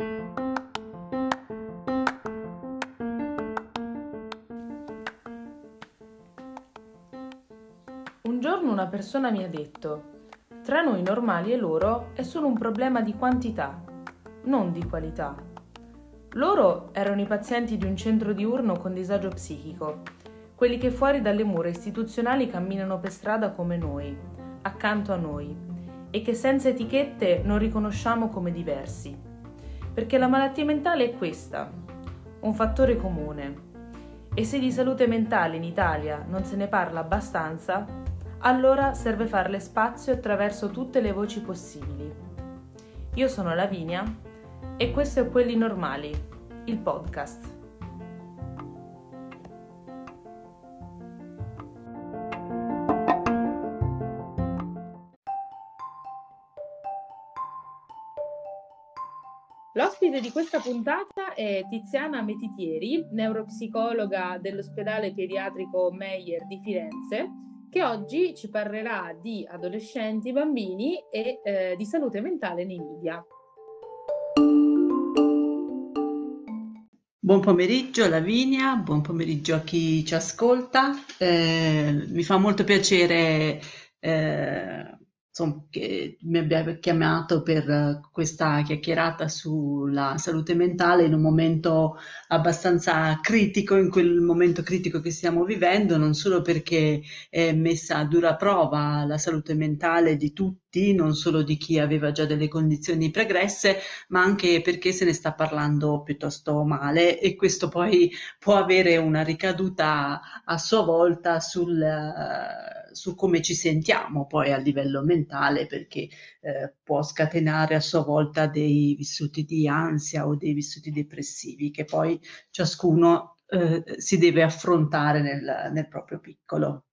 Un giorno una persona mi ha detto, tra noi normali e loro è solo un problema di quantità, non di qualità. Loro erano i pazienti di un centro diurno con disagio psichico, quelli che fuori dalle mura istituzionali camminano per strada come noi, accanto a noi, e che senza etichette non riconosciamo come diversi. Perché la malattia mentale è questa, un fattore comune. E se di salute mentale in Italia non se ne parla abbastanza, allora serve farle spazio attraverso tutte le voci possibili. Io sono Lavinia e questo è Quelli Normali, il podcast. L'ospite di questa puntata è Tiziana Metitieri, neuropsicologa dell'ospedale pediatrico Meyer di Firenze che oggi ci parlerà di adolescenti, bambini e eh, di salute mentale nei media. Buon pomeriggio Lavinia, buon pomeriggio a chi ci ascolta. Eh, mi fa molto piacere eh, insomma, che mi abbia chiamato per questa chiacchierata sulla salute mentale in un momento abbastanza critico, in quel momento critico che stiamo vivendo, non solo perché è messa a dura prova la salute mentale di tutti, non solo di chi aveva già delle condizioni pregresse, ma anche perché se ne sta parlando piuttosto male. E questo poi può avere una ricaduta a sua volta sul su come ci sentiamo poi a livello mentale, perché eh, può scatenare a sua volta dei vissuti di ansia o dei vissuti depressivi che poi ciascuno eh, si deve affrontare nel, nel proprio piccolo.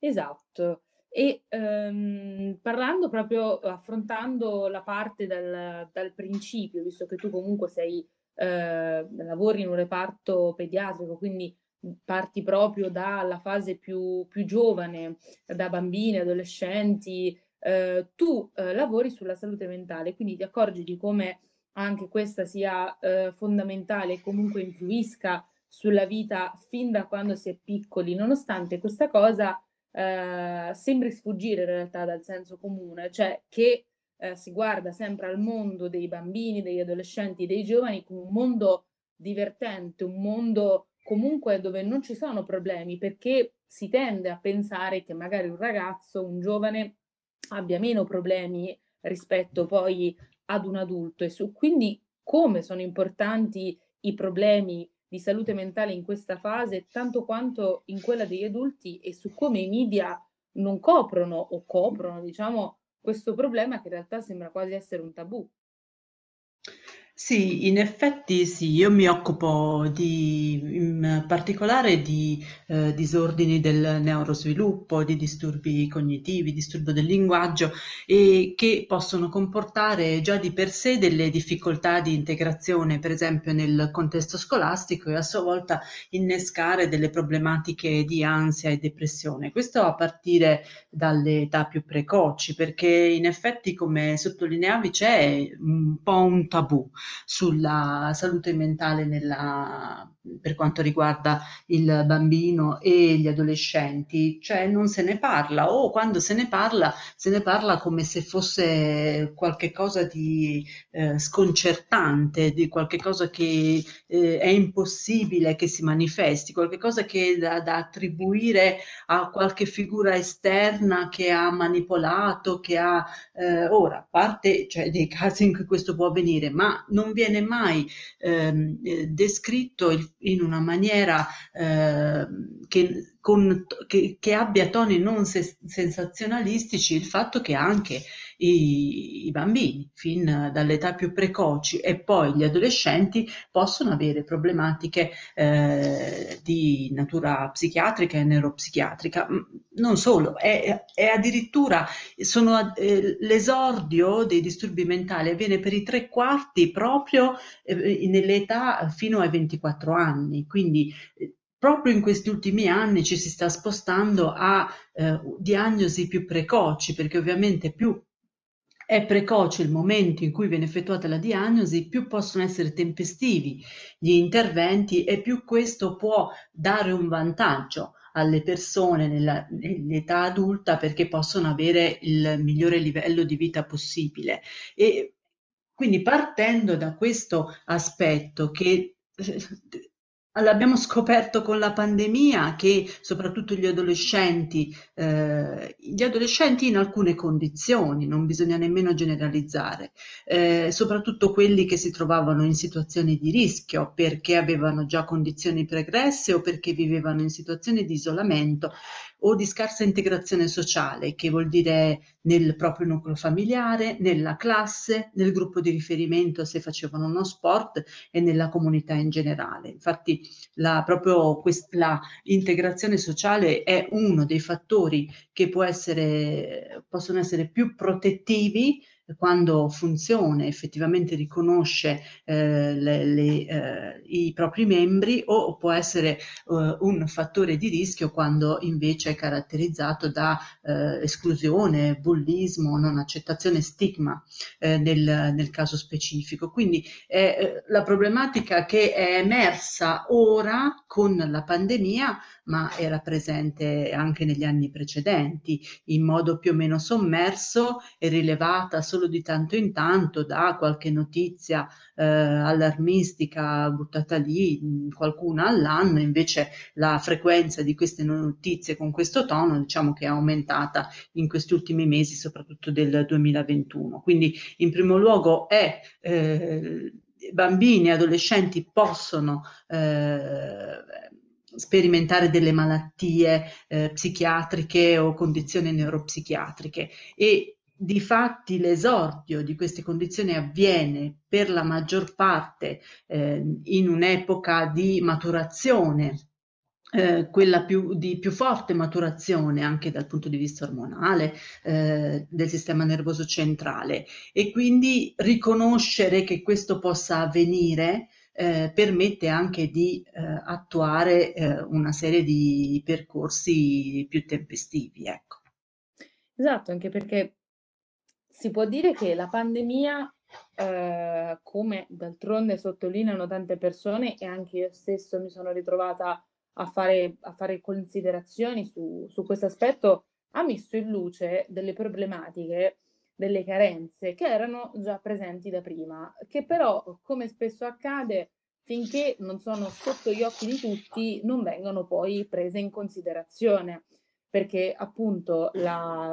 Esatto. E ehm, parlando proprio, affrontando la parte dal, dal, principio, visto che tu comunque sei, eh, lavori in un reparto pediatrico, quindi parti proprio dalla fase più, più giovane, da bambini, adolescenti, eh, tu eh, lavori sulla salute mentale, quindi ti accorgi di come anche questa sia eh, fondamentale e comunque influisca sulla vita fin da quando si è piccoli, nonostante questa cosa eh, sembri sfuggire in realtà dal senso comune, cioè che eh, si guarda sempre al mondo dei bambini, degli adolescenti, dei giovani come un mondo divertente, un mondo comunque dove non ci sono problemi, perché si tende a pensare che magari un ragazzo, un giovane abbia meno problemi rispetto poi ad un adulto e su quindi come sono importanti i problemi di salute mentale in questa fase tanto quanto in quella degli adulti e su come i media non coprono o coprono, diciamo, questo problema che in realtà sembra quasi essere un tabù. Sì, in effetti sì, io mi occupo di, in particolare di eh, disordini del neurosviluppo, di disturbi cognitivi, disturbo del linguaggio e che possono comportare già di per sé delle difficoltà di integrazione, per esempio nel contesto scolastico e a sua volta innescare delle problematiche di ansia e depressione. Questo a partire dalle età più precoci, perché in effetti, come sottolineavi, c'è un po' un tabù sulla salute mentale nella, per quanto riguarda il bambino e gli adolescenti, cioè non se ne parla o quando se ne parla se ne parla come se fosse qualcosa di eh, sconcertante, di qualcosa che eh, è impossibile che si manifesti, qualcosa che è da, da attribuire a qualche figura esterna che ha manipolato, che ha eh, ora, a parte cioè, dei casi in cui questo può avvenire, ma non viene mai eh, descritto in una maniera eh, che, con, che, che, abbia toni non se, sensazionalistici il fatto che anche i, i, bambini, fin dall'età più precoci e poi gli adolescenti, possono avere problematiche eh, di natura psichiatrica e neuropsichiatrica. Non solo, è, è addirittura sono, eh, l'esordio dei disturbi mentali avviene per i tre quarti proprio eh, nell'età fino ai 24 anni. Quindi eh, proprio in questi ultimi anni ci si sta spostando a eh, diagnosi più precoci, perché ovviamente più è precoce il momento in cui viene effettuata la diagnosi, più possono essere tempestivi gli interventi e più questo può dare un vantaggio alle persone nella, nell'età adulta perché possono avere il migliore livello di vita possibile. E quindi partendo da questo aspetto che L'abbiamo scoperto con la pandemia che soprattutto gli adolescenti, eh, gli adolescenti in alcune condizioni, non bisogna nemmeno generalizzare, eh, soprattutto quelli che si trovavano in situazioni di rischio perché avevano già condizioni pregresse o perché vivevano in situazioni di isolamento o di scarsa integrazione sociale, che vuol dire nel proprio nucleo familiare, nella classe, nel gruppo di riferimento se facevano uno sport e nella comunità in generale. Infatti la, proprio quest- la integrazione sociale è uno dei fattori che essere, possono essere più protettivi quando funziona, effettivamente riconosce eh, le, le, eh, i propri membri o può essere eh, un fattore di rischio quando invece è caratterizzato da eh, esclusione, bullismo, non accettazione, stigma eh, nel, nel, caso specifico. Quindi eh, la problematica che è emersa ora con la pandemia ma era presente anche negli anni precedenti in modo più o meno sommerso e rilevata solo di tanto in tanto da qualche notizia eh, allarmistica buttata lì, qualcuna all'anno, invece la frequenza di queste notizie con questo tono diciamo che è aumentata in questi ultimi mesi, soprattutto del 2021. Quindi in primo luogo è eh, bambini e adolescenti possono eh, sperimentare delle malattie eh, psichiatriche o condizioni neuropsichiatriche. E di fatti l'esordio di queste condizioni avviene per la maggior parte eh, in un'epoca di maturazione eh, quella più, di più forte maturazione anche dal punto di vista ormonale eh, del sistema nervoso centrale. E quindi riconoscere che questo possa avvenire eh, permette anche di eh, attuare eh, una serie di percorsi più tempestivi. Ecco. Esatto, anche perché si può dire che la pandemia, eh, come d'altronde sottolineano tante persone e anche io stesso mi sono ritrovata a fare, a fare considerazioni su, su questo aspetto, ha messo in luce delle problematiche delle carenze che erano già presenti da prima, che però, come spesso accade, finché non sono sotto gli occhi di tutti, non vengono poi prese in considerazione, perché appunto i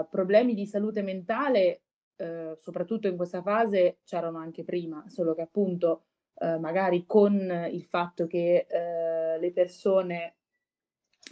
problemi di salute mentale, eh, soprattutto in questa fase, c'erano anche prima, solo che appunto eh, magari con il fatto che eh, le persone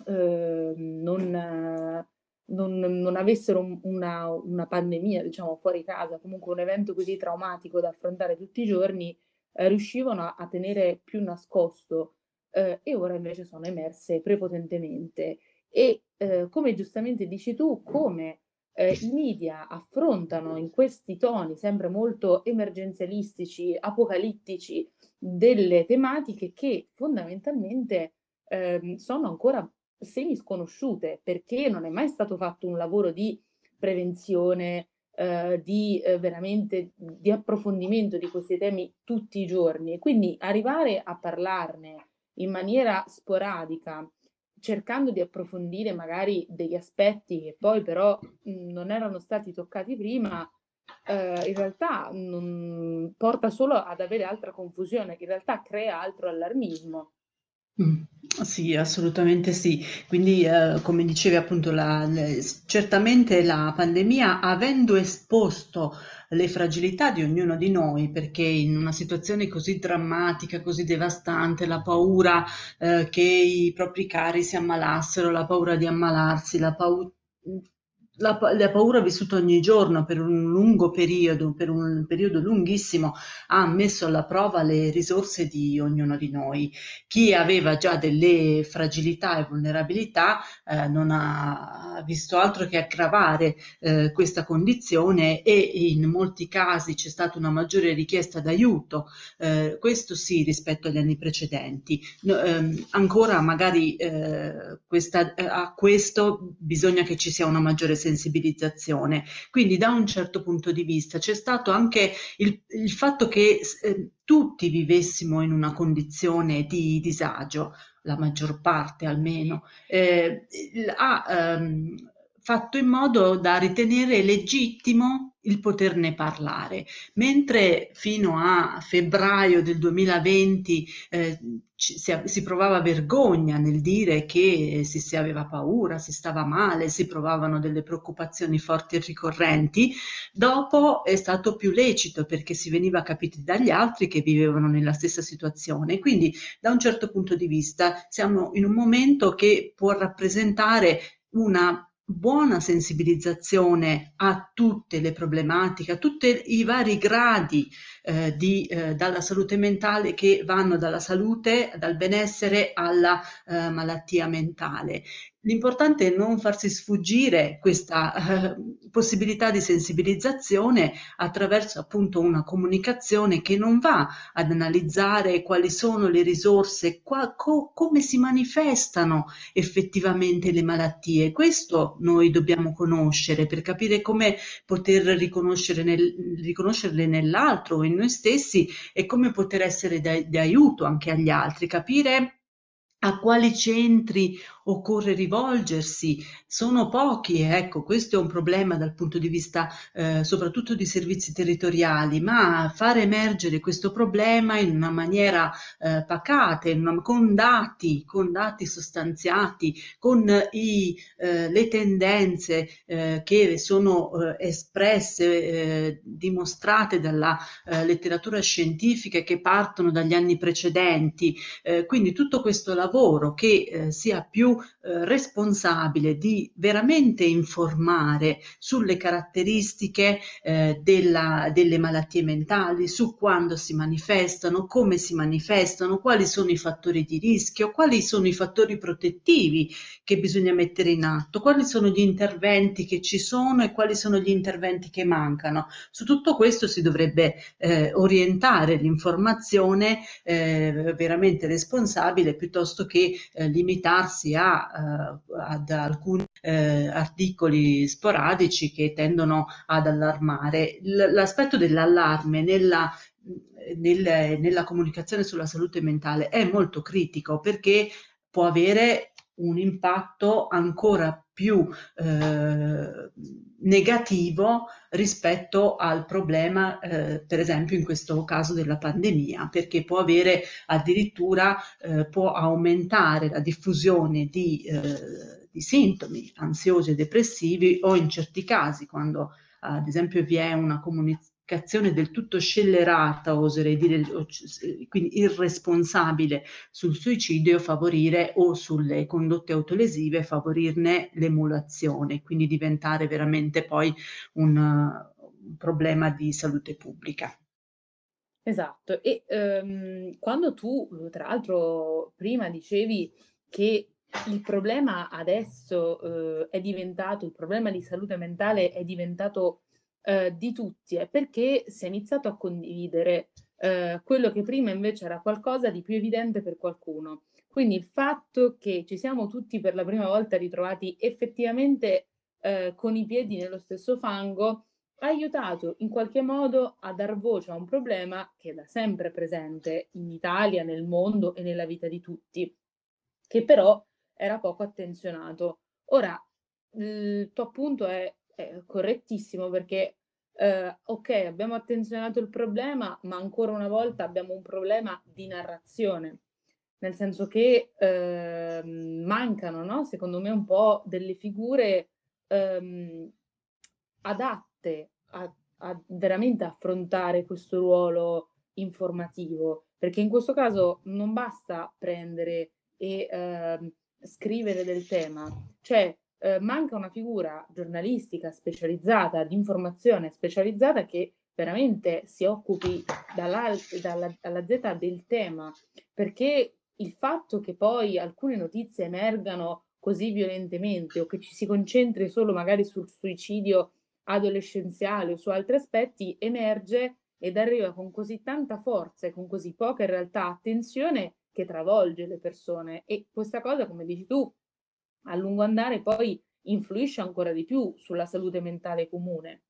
ehm, non non, non avessero una, una, pandemia, diciamo, fuori casa, comunque un evento così traumatico da affrontare tutti i giorni, eh, riuscivano a, a, tenere più nascosto eh, e ora invece sono emerse prepotentemente. E eh, come giustamente dici tu, come eh, i media affrontano in questi toni sempre molto emergenzialistici, apocalittici, delle tematiche che fondamentalmente ehm, sono ancora semi sconosciute perché non è mai stato fatto un lavoro di prevenzione, eh, di eh, veramente di approfondimento di questi temi tutti i giorni. Quindi arrivare a parlarne in maniera sporadica, cercando di approfondire magari degli aspetti che poi però mh, non erano stati toccati prima, eh, in realtà non, porta solo ad avere altra confusione, che in realtà crea altro allarmismo. Mm, sì, assolutamente sì. Quindi, eh, come dicevi appunto, la, le- certamente la pandemia, avendo esposto le fragilità di ognuno di noi, perché in una situazione così drammatica, così devastante, la paura, eh, che i propri cari si ammalassero, la paura di ammalarsi, la paura la, la, paura vissuta ogni giorno per un lungo periodo, per un periodo lunghissimo, ha messo alla prova le risorse di ognuno di noi. Chi aveva già delle fragilità e vulnerabilità eh, non ha visto altro che aggravare eh, questa condizione e in molti casi c'è stata una maggiore richiesta d'aiuto, eh, questo sì rispetto agli anni precedenti. No, ehm, ancora magari eh, questa, a questo bisogna che ci sia una maggiore sensibilizzazione. Quindi da un certo punto di vista c'è stato anche il, il fatto che eh, tutti vivessimo in una condizione di disagio, la maggior parte almeno, eh, ha ehm, fatto in modo da ritenere legittimo il poterne parlare, mentre fino a febbraio del 2020 eh, si, si, provava vergogna nel dire che si, si, aveva paura, si stava male, si provavano delle preoccupazioni forti e ricorrenti, dopo è stato più lecito perché si veniva capiti dagli altri che vivevano nella stessa situazione. Quindi da un certo punto di vista siamo in un momento che può rappresentare una buona sensibilizzazione a tutte le problematiche, a tutti i vari gradi eh, di, eh, dalla salute mentale che vanno dalla salute, dal benessere alla eh, malattia mentale. L'importante è non farsi sfuggire questa eh, possibilità di sensibilizzazione attraverso appunto una comunicazione che non va ad analizzare quali sono le risorse, qua, co, come si manifestano effettivamente le malattie. Questo noi dobbiamo conoscere per capire come poter riconoscere nel, riconoscerle nell'altro, in noi stessi e come poter essere di aiuto anche agli altri, capire a quali centri occorre rivolgersi, sono pochi, ecco, questo è un problema dal punto di vista eh, soprattutto di servizi territoriali, ma far emergere questo problema in una maniera eh, pacata, una, con dati, con dati sostanziati, con i, eh, le tendenze eh, che sono eh, espresse, eh, dimostrate dalla letteratura scientifica che partono dagli anni precedenti. quindi tutto questo lavoro che sia più eh, responsabile di veramente informare sulle caratteristiche eh, della, delle malattie mentali, su quando si manifestano, come si manifestano, quali sono i fattori di rischio, quali sono i fattori protettivi che bisogna mettere in atto, quali sono gli interventi che ci sono e quali sono gli interventi che mancano. Su tutto questo si dovrebbe eh, orientare l'informazione eh, veramente responsabile piuttosto che eh, limitarsi a uh, ad alcuni uh, articoli sporadici che tendono ad allarmare. L'aspetto dell'allarme nella nel, nella comunicazione sulla salute mentale è molto critico perché può avere un impatto ancora più eh, negativo rispetto al problema, eh, per esempio in questo caso della pandemia, perché può avere addirittura, eh, può aumentare la diffusione di, eh, di sintomi ansiosi e depressivi o in certi casi quando ad esempio vi è una comunicazione comunicazione del tutto scellerata, oserei dire, quindi irresponsabile sul suicidio, favorire o sulle condotte autolesive, favorirne l'emulazione, quindi diventare veramente poi un, un problema di salute pubblica. Esatto, e um, quando tu, tra l'altro, prima dicevi che il problema adesso uh, è diventato, il problema di salute mentale è diventato eh, di tutti è perché si è iniziato a condividere eh, quello che prima invece era qualcosa di più evidente per qualcuno. Quindi il fatto che ci siamo tutti per la prima volta ritrovati effettivamente eh, con i piedi nello stesso fango ha aiutato in qualche modo a dar voce a un problema che è da sempre presente in Italia, nel mondo e nella vita di tutti, che però era poco attenzionato. Ora, il tuo appunto è è correttissimo perché eh, ok, abbiamo attenzionato il problema, ma ancora una volta abbiamo un problema di narrazione, nel senso che eh, mancano, no? secondo me, un po' delle figure ehm, adatte a, a, veramente affrontare questo ruolo informativo, perché in questo caso non basta prendere e eh, scrivere del tema, cioè eh, manca una figura giornalistica specializzata, di informazione specializzata che veramente si occupi dalla, dalla, dalla Z del tema, perché il fatto che poi alcune notizie emergano così violentemente o che ci si concentri solo magari sul suicidio adolescenziale o su altri aspetti emerge ed arriva con così tanta forza e con così poca in realtà attenzione che travolge le persone. E questa cosa come dici tu a lungo andare poi influisce ancora di più sulla salute mentale comune.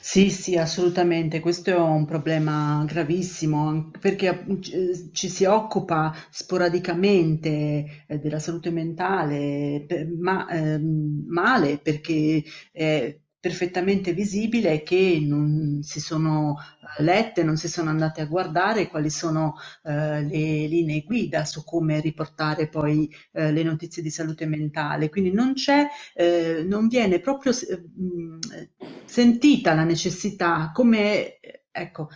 Sì, sì, assolutamente. Questo è un problema gravissimo perché eh, ci si occupa sporadicamente eh, della salute mentale, ma ehm, male perché è perfettamente visibile che non si sono eh, lette, non si sono andate a guardare quali sono eh, le linee guida su come riportare poi eh, le notizie di salute mentale. Quindi non c'è, eh, non viene proprio mh, sentita la necessità come, ecco,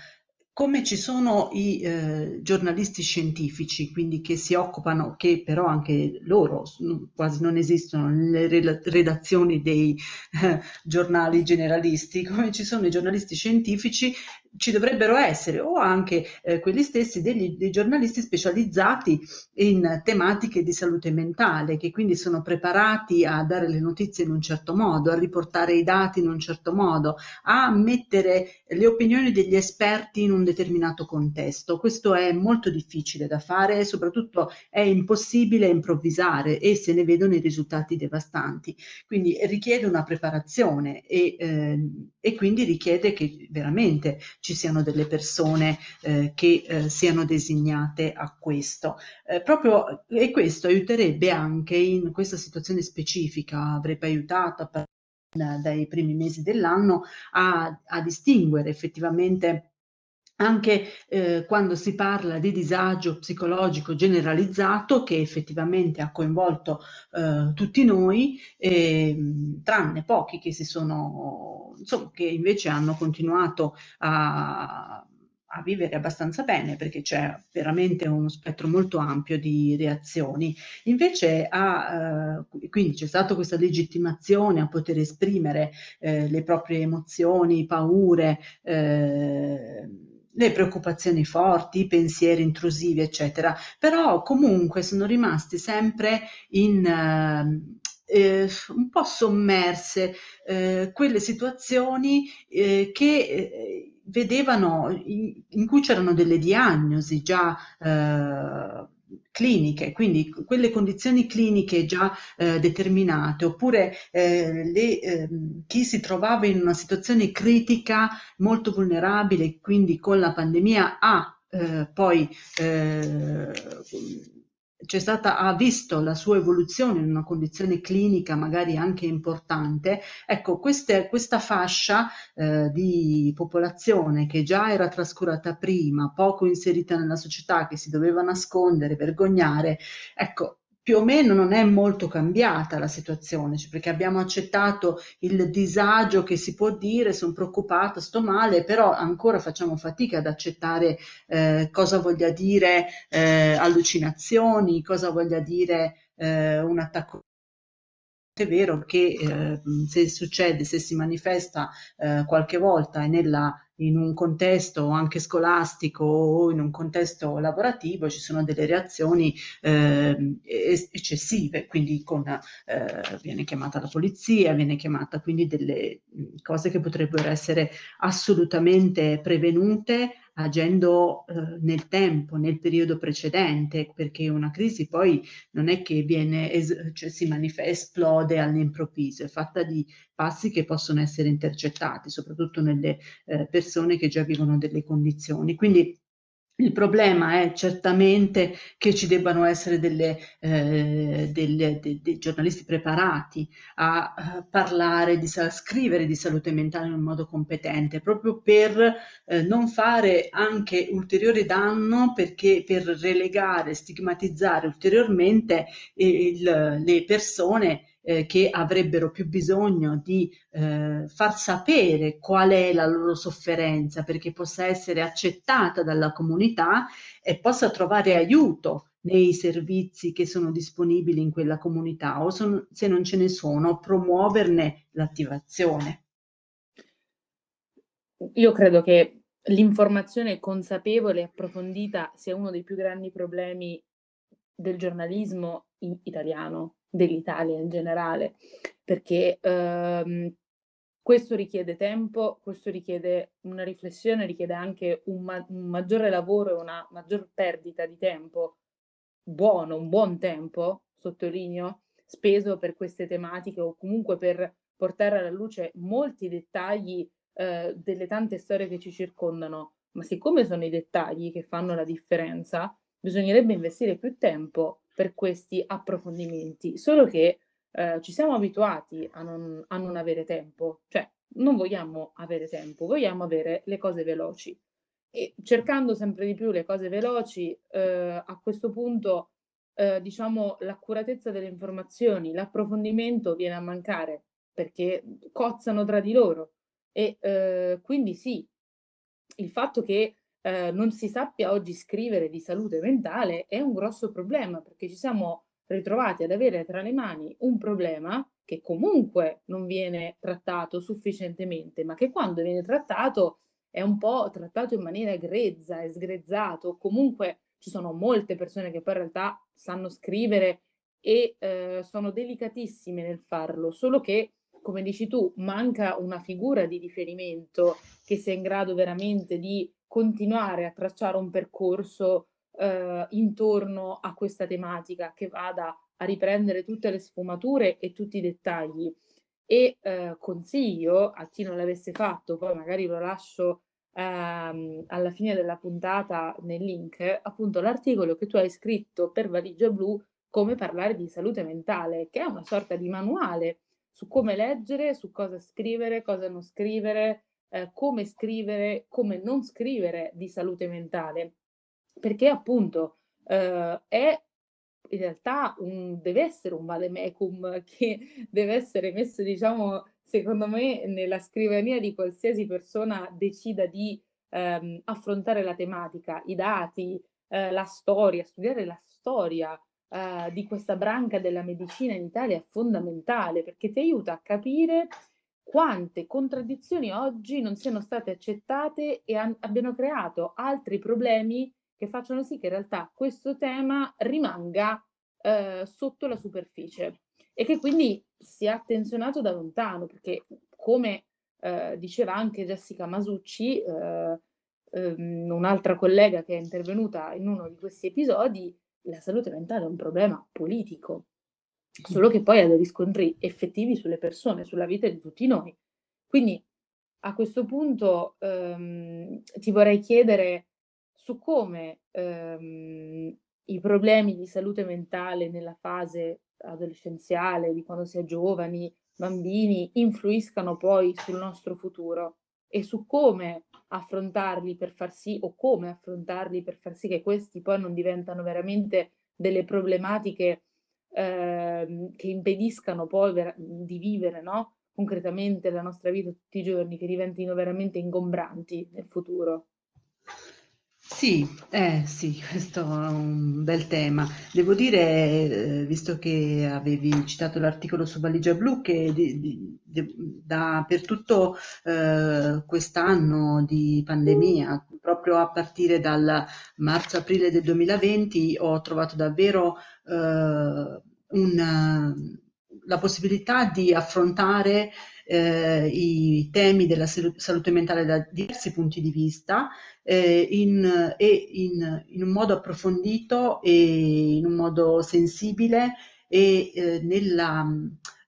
come ci sono i eh, giornalisti scientifici, quindi che si occupano, che però anche loro quasi non esistono nelle redazioni dei eh, giornali generalisti, come ci sono i giornalisti scientifici ci dovrebbero essere o anche eh, quelli stessi degli, dei giornalisti specializzati in tematiche di salute mentale, che quindi sono preparati a dare le notizie in un certo modo, a riportare i dati in un certo modo, a mettere le opinioni degli esperti in un determinato contesto. Questo è molto difficile da fare e soprattutto è impossibile improvvisare e se ne vedono i risultati devastanti. Quindi richiede una preparazione e, eh, e quindi richiede che veramente ci siano delle persone eh, che eh, siano designate a questo. Eh, proprio, e questo aiuterebbe anche in questa situazione specifica, avrebbe aiutato a dai primi mesi dell'anno a, a distinguere effettivamente anche eh, quando si parla di disagio psicologico generalizzato che effettivamente ha coinvolto eh, tutti noi, eh, tranne pochi che si sono, insomma, che invece hanno continuato a, a vivere abbastanza bene perché c'è veramente uno spettro molto ampio di reazioni. Invece ha, eh, quindi c'è stata questa legittimazione a poter esprimere eh, le proprie emozioni, paure, eh, le preoccupazioni forti, i pensieri intrusivi, eccetera, però comunque sono rimasti sempre in eh, eh, un po' sommerse eh, quelle situazioni eh, che eh, vedevano in, in, cui c'erano delle diagnosi già eh, cliniche, quindi quelle condizioni cliniche già eh, determinate, oppure eh, le, eh, chi si trovava in una situazione critica molto vulnerabile, quindi con la pandemia ha eh, poi eh, stata, ha visto la sua evoluzione in una condizione clinica magari anche importante, ecco, queste, questa fascia eh, di popolazione che già era trascurata prima, poco inserita nella società, che si doveva nascondere, vergognare, ecco, più o meno non è molto cambiata la situazione, cioè perché abbiamo accettato il disagio che si può dire, sono preoccupata, sto male, però ancora facciamo fatica ad accettare eh, cosa voglia dire eh, allucinazioni, cosa voglia dire eh, un attacco. È vero che eh, se succede, se si manifesta eh, qualche volta nella in un contesto anche scolastico o in un contesto lavorativo ci sono delle reazioni eh, eccessive, quindi con, eh, viene chiamata la polizia, viene chiamata quindi delle cose che potrebbero essere assolutamente prevenute agendo eh, nel tempo, nel periodo precedente, perché una crisi poi non è che viene, es- cioè si manifesta, esplode all'improvviso, è fatta di passi che possono essere intercettati, soprattutto nelle eh, persone che già vivono delle condizioni. Quindi il problema è certamente che ci debbano essere delle, eh, delle, de, dei giornalisti preparati a, a parlare, di, a scrivere di salute mentale in un modo competente, proprio per eh, non fare anche ulteriore danno perché per relegare, stigmatizzare ulteriormente il, le persone eh, che avrebbero più bisogno di eh, far sapere qual è la loro sofferenza perché possa essere accettata dalla comunità e possa trovare aiuto nei servizi che sono disponibili in quella comunità o son, se non ce ne sono promuoverne l'attivazione. Io credo che l'informazione consapevole e approfondita sia uno dei più grandi problemi del giornalismo italiano dell'Italia in generale, perché ehm, questo richiede tempo, questo richiede una riflessione, richiede anche un, ma- un maggiore lavoro e una maggior perdita di tempo, buono, un buon tempo, sottolineo, speso per queste tematiche o comunque per portare alla luce molti dettagli eh, delle tante storie che ci circondano, ma siccome sono i dettagli che fanno la differenza, bisognerebbe investire più tempo per questi approfondimenti, solo che eh, ci siamo abituati a non, a non avere tempo, cioè non vogliamo avere tempo, vogliamo avere le cose veloci. E cercando sempre di più le cose veloci, eh, a questo punto, eh, diciamo, l'accuratezza delle informazioni, l'approfondimento viene a mancare perché cozzano tra di loro. E eh, quindi sì, il fatto che eh, non si sappia oggi scrivere di salute mentale è un grosso problema perché ci siamo ritrovati ad avere tra le mani un problema che comunque non viene trattato sufficientemente, ma che quando viene trattato è un po' trattato in maniera grezza e sgrezzato. Comunque ci sono molte persone che poi in realtà sanno scrivere e eh, sono delicatissime nel farlo, solo che, come dici tu, manca una figura di riferimento che sia in grado veramente di continuare a tracciare un percorso eh, intorno a questa tematica che vada a riprendere tutte le sfumature e tutti i dettagli. E eh, consiglio a chi non l'avesse fatto, poi magari lo lascio ehm, alla fine della puntata nel link, appunto l'articolo che tu hai scritto per Valigia Blu, come parlare di salute mentale, che è una sorta di manuale su come leggere, su cosa scrivere, cosa non scrivere, eh, come scrivere, come non scrivere di salute mentale. Perché appunto eh, è in realtà un, deve essere un vademecum che deve essere messo, diciamo, secondo me, nella scrivania di qualsiasi persona decida di ehm, affrontare la tematica, i dati, eh, la storia, studiare la storia eh, di questa branca della medicina in Italia è fondamentale perché ti aiuta a capire quante contraddizioni oggi non siano state accettate e an- abbiano creato altri problemi che facciano sì che in realtà questo tema rimanga eh, sotto la superficie e che quindi sia attenzionato da lontano, perché come eh, diceva anche Jessica Masucci, eh, ehm, un'altra collega che è intervenuta in uno di questi episodi, la salute mentale è un problema politico, solo che poi ha dei riscontri effettivi sulle persone, sulla vita di tutti noi. Quindi a questo punto ehm, ti vorrei chiedere su come ehm, i problemi di salute mentale nella fase adolescenziale, di quando si è giovani, bambini, influiscano poi sul nostro futuro e su come affrontarli per far sì o come affrontarli per far sì che questi poi non diventano veramente delle problematiche eh, che impediscano poi ver- di vivere no? concretamente la nostra vita tutti i giorni, che diventino veramente ingombranti nel futuro. Sì, eh, sì, questo è un bel tema. Devo dire, eh, visto che avevi citato l'articolo su Valigia Blu, che di, di, di, da, per tutto eh, quest'anno di pandemia, proprio a partire dal marzo-aprile del 2020, ho trovato davvero eh, una, la possibilità di affrontare eh, i temi della salute mentale da diversi punti di vista eh, in, e in, in, un modo approfondito e in un modo sensibile e eh, nella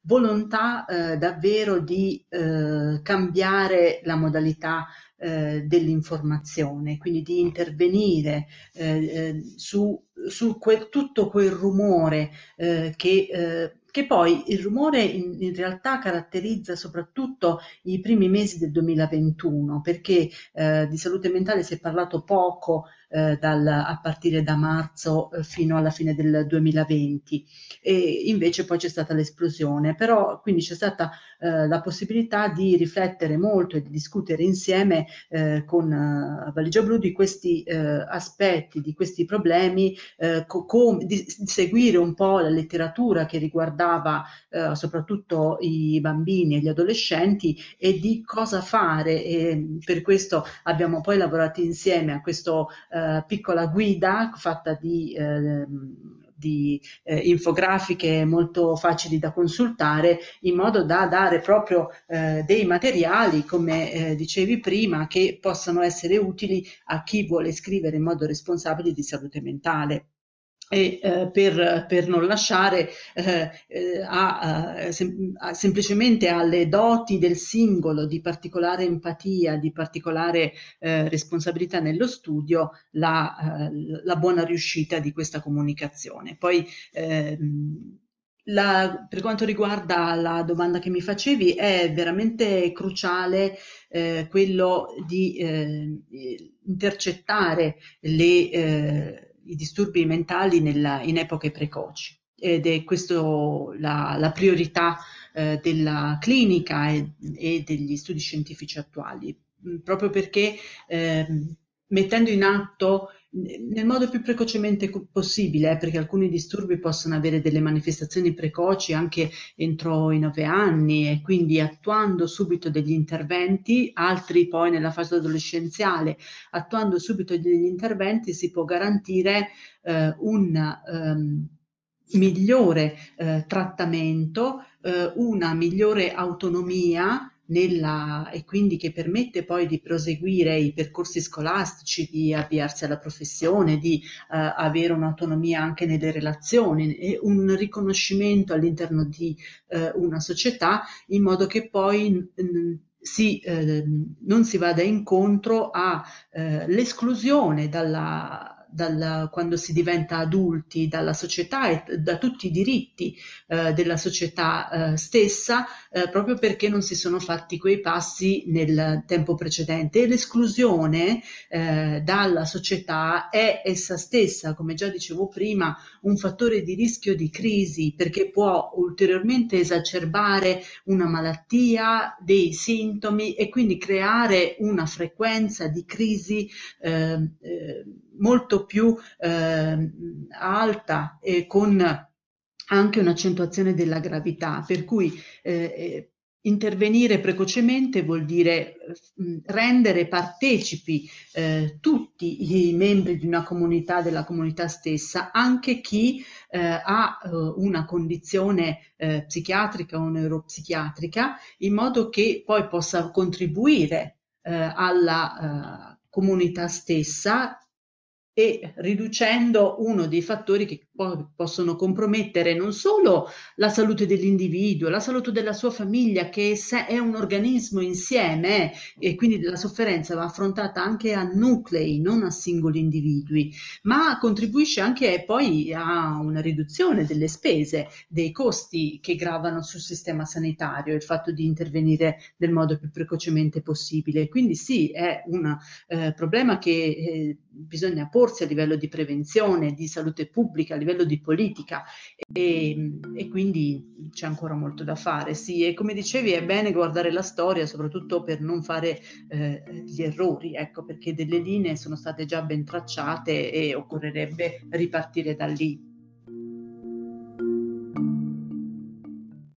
volontà eh, davvero di eh, cambiare la modalità eh, dell'informazione, quindi di intervenire su, su quel, tutto quel rumore che che poi il rumore in, in, realtà caratterizza soprattutto i primi mesi del 2021, perché eh, di salute mentale si è parlato poco eh, dal, a partire da marzo eh, fino alla fine del 2020 e invece poi c'è stata l'esplosione, però quindi c'è stata eh, la possibilità di riflettere molto e di discutere insieme eh, con eh, Valigia Blu di questi eh, aspetti, di questi problemi, co- com- di, seguire un po' la letteratura che riguardava soprattutto i bambini e gli adolescenti e di cosa fare. E per questo abbiamo poi lavorato insieme a questo eh, eh, piccola guida fatta di, eh, di eh, infografiche molto facili da consultare in modo da dare proprio eh, dei materiali, come eh, dicevi prima, che possano essere utili a chi vuole scrivere in modo responsabile di salute mentale. E eh, per, per, non lasciare eh, eh a, a, sem a, semplicemente alle doti del singolo di particolare empatia, di particolare eh, responsabilità nello studio, la, eh, la, buona riuscita di questa comunicazione. Poi ehm, la, per quanto riguarda la domanda che mi facevi, è veramente cruciale eh, quello di intercettare le i disturbi mentali nella, in epoche precoci. Ed è questa la, la, priorità eh, della clinica e, e, degli studi scientifici attuali, mm, proprio perché eh, mettendo in atto nel modo più precocemente possibile, eh, perché alcuni disturbi possono avere delle manifestazioni precoci anche entro i nove anni e quindi attuando subito degli interventi, altri poi nella fase adolescenziale, attuando subito degli interventi si può garantire eh, un um, migliore eh, trattamento, eh, una migliore autonomia nella, e quindi che permette poi di proseguire i percorsi scolastici, di avviarsi alla professione, di eh, avere un'autonomia anche nelle relazioni e un riconoscimento all'interno di eh, una società in modo che poi si, eh, non si vada incontro all'esclusione eh, dalla dal, quando si diventa adulti dalla società e da tutti i diritti eh, della società eh, stessa, eh, proprio perché non si sono fatti quei passi nel tempo precedente. E l'esclusione eh, dalla società è essa stessa, come già dicevo prima, un fattore di rischio di crisi perché può ulteriormente esacerbare una malattia, dei sintomi e quindi creare una frequenza di crisi eh, eh, molto più eh, alta e con anche un'accentuazione della gravità, per cui eh, eh intervenire precocemente vuol dire rendere partecipi eh, tutti i membri di una comunità, della comunità stessa, anche chi eh, ha eh, una condizione eh, psichiatrica o neuropsichiatrica, in modo che poi possa contribuire eh, alla comunità stessa e riducendo uno dei fattori che po- possono compromettere non solo la salute dell'individuo, la salute della sua famiglia, che è un organismo insieme e quindi la sofferenza va affrontata anche a nuclei, non a singoli individui, ma contribuisce anche poi a una riduzione delle spese, dei costi che gravano sul sistema sanitario, il fatto di intervenire nel modo più precocemente possibile. Quindi sì, è un eh, problema che eh, bisogna porsi a livello di prevenzione, di salute pubblica, livello di politica e, e quindi c'è ancora molto da fare. Sì, e come dicevi è bene guardare la storia soprattutto per non fare eh, gli errori, ecco, perché delle linee sono state già ben tracciate e occorrerebbe ripartire da lì.